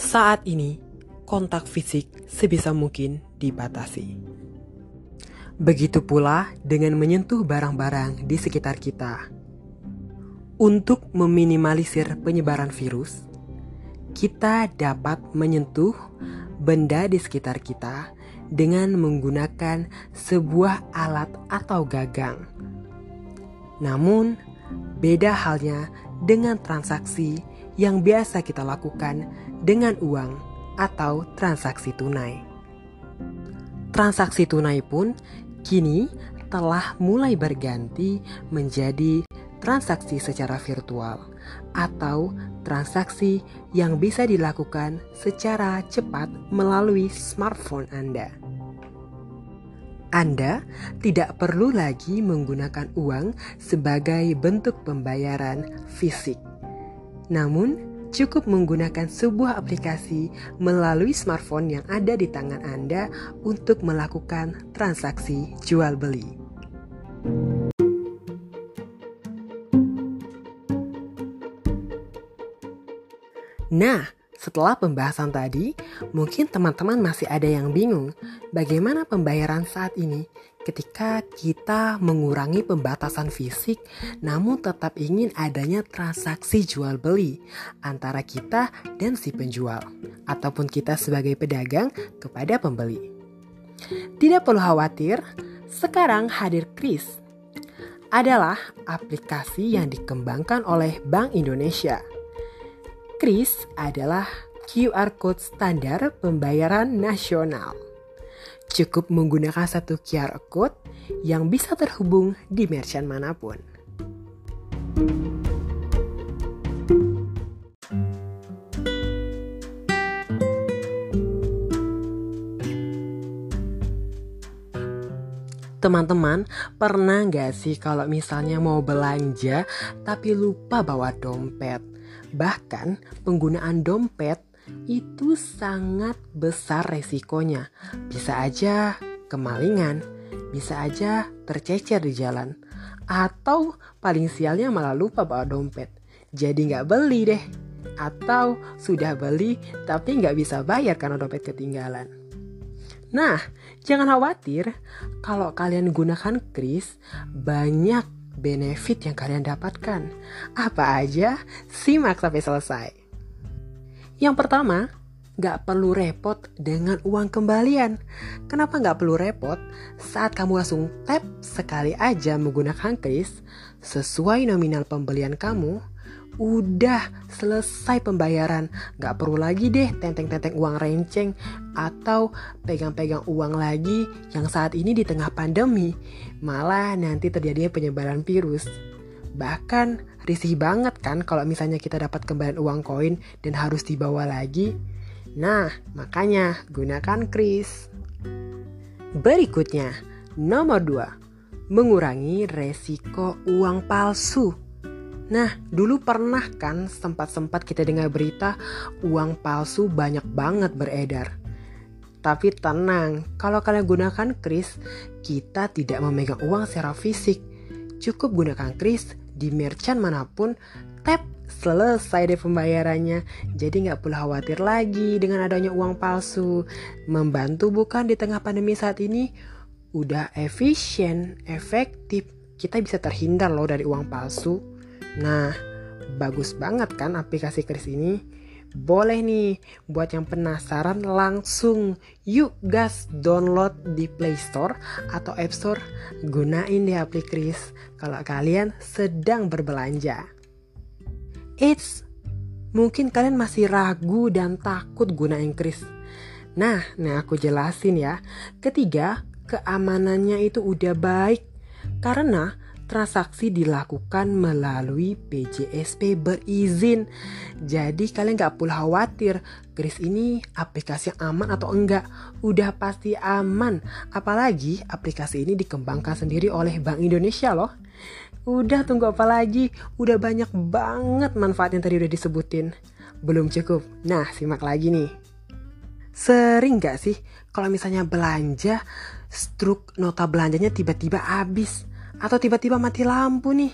Saat ini, kontak fisik sebisa mungkin dibatasi. Begitu pula dengan menyentuh barang-barang di sekitar kita. Untuk meminimalisir penyebaran virus, kita dapat menyentuh benda di sekitar kita dengan menggunakan sebuah alat atau gagang. Namun, beda halnya dengan transaksi yang biasa kita lakukan dengan uang atau transaksi tunai. Transaksi tunai pun kini telah mulai berganti menjadi transaksi secara virtual atau transaksi yang bisa dilakukan secara cepat melalui smartphone Anda. Anda tidak perlu lagi menggunakan uang sebagai bentuk pembayaran fisik. Namun, cukup menggunakan sebuah aplikasi melalui smartphone yang ada di tangan Anda untuk melakukan transaksi jual beli. Nah, setelah pembahasan tadi, mungkin teman-teman masih ada yang bingung bagaimana pembayaran saat ini ketika kita mengurangi pembatasan fisik namun tetap ingin adanya transaksi jual beli antara kita dan si penjual ataupun kita sebagai pedagang kepada pembeli. Tidak perlu khawatir, sekarang hadir Kris adalah aplikasi yang dikembangkan oleh Bank Indonesia Kris adalah QR code standar pembayaran nasional. Cukup menggunakan satu QR code yang bisa terhubung di merchant mana pun. Teman-teman, pernah nggak sih kalau misalnya mau belanja tapi lupa bawa dompet? Bahkan penggunaan dompet itu sangat besar resikonya. Bisa aja kemalingan, bisa aja tercecer di jalan. Atau paling sialnya malah lupa bawa dompet. Jadi nggak beli deh. Atau sudah beli tapi nggak bisa bayar karena dompet ketinggalan. Nah, jangan khawatir kalau kalian gunakan kris banyak benefit yang kalian dapatkan. Apa aja? Simak sampai selesai. Yang pertama, gak perlu repot dengan uang kembalian. Kenapa gak perlu repot? Saat kamu langsung tap sekali aja menggunakan kris sesuai nominal pembelian kamu, udah selesai pembayaran. Gak perlu lagi deh tenteng-tenteng uang renceng atau pegang-pegang uang lagi yang saat ini di tengah pandemi. Malah nanti terjadinya penyebaran virus. Bahkan risih banget kan kalau misalnya kita dapat kembalian uang koin dan harus dibawa lagi. Nah, makanya gunakan kris. Berikutnya, nomor 2. Mengurangi resiko uang palsu. Nah, dulu pernah kan sempat-sempat kita dengar berita uang palsu banyak banget beredar. Tapi tenang, kalau kalian gunakan kris, kita tidak memegang uang secara fisik. Cukup gunakan kris di merchant mana pun, tap selesai deh pembayarannya. Jadi nggak perlu khawatir lagi dengan adanya uang palsu. Membantu bukan di tengah pandemi saat ini? Udah efisien, efektif. Kita bisa terhindar loh dari uang palsu. Nah, bagus banget kan aplikasi Kris ini? Boleh nih, buat yang penasaran langsung yuk gas download di Play Store atau App Store. Gunain deh aplikasi Kris kalau kalian sedang berbelanja. It's mungkin kalian masih ragu dan takut gunain Kris. Nah, nah aku jelasin ya. Ketiga, keamanannya itu udah baik karena transaksi dilakukan melalui PJSP berizin. Jadi kalian gak perlu khawatir, Kris ini aplikasi yang aman atau enggak. Udah pasti aman. Apalagi aplikasi ini dikembangkan sendiri oleh Bank Indonesia loh. Udah tunggu apa lagi? Udah banyak banget manfaat yang tadi udah disebutin. Belum cukup. Nah, simak lagi nih. Sering gak sih kalau misalnya belanja, struk nota belanjanya tiba-tiba habis? Atau tiba-tiba mati lampu nih.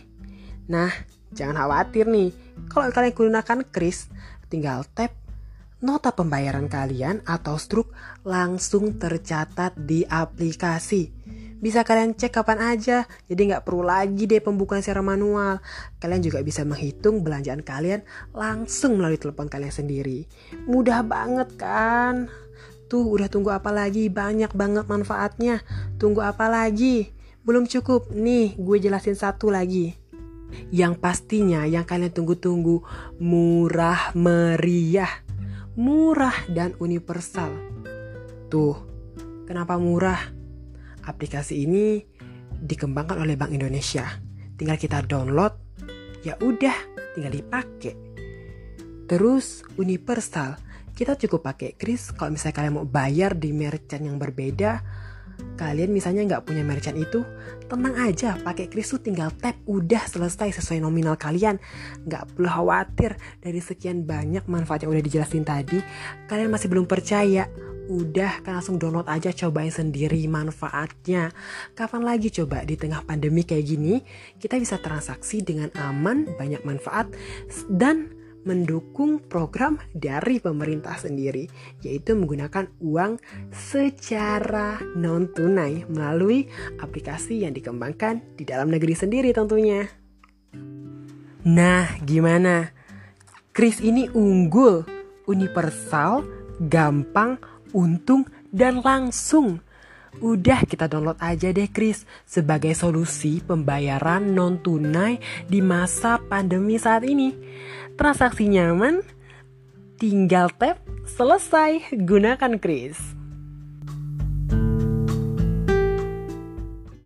Nah, jangan khawatir nih. Kalau kalian gunakan kris, tinggal tap nota pembayaran kalian atau struk langsung tercatat di aplikasi. Bisa kalian cek kapan aja, jadi nggak perlu lagi deh pembukaan secara manual. Kalian juga bisa menghitung belanjaan kalian langsung melalui telepon kalian sendiri. Mudah banget kan? Tuh udah tunggu apa lagi? Banyak banget manfaatnya. Tunggu apa lagi? Belum cukup. Nih, gue jelasin satu lagi. Yang pastinya yang kalian tunggu-tunggu murah meriah. Murah dan universal. Tuh, kenapa murah? aplikasi ini dikembangkan oleh Bank Indonesia. Tinggal kita download, ya udah, tinggal dipakai. Terus universal, kita cukup pakai kris kalau misalnya kalian mau bayar di merchant yang berbeda. Kalian misalnya nggak punya merchant itu, tenang aja, pakai kris tuh tinggal tap, udah selesai sesuai nominal kalian. Nggak perlu khawatir dari sekian banyak manfaat yang udah dijelasin tadi, kalian masih belum percaya Udah kan langsung download aja cobain sendiri manfaatnya. Kapan lagi coba di tengah pandemi kayak gini kita bisa transaksi dengan aman, banyak manfaat dan mendukung program dari pemerintah sendiri yaitu menggunakan uang secara non tunai melalui aplikasi yang dikembangkan di dalam negeri sendiri tentunya. Nah, gimana? Kris ini unggul, universal, gampang, untung, dan langsung. Udah kita download aja deh Kris sebagai solusi pembayaran non tunai di masa pandemi saat ini. Transaksi nyaman, tinggal tap, selesai. Gunakan Kris.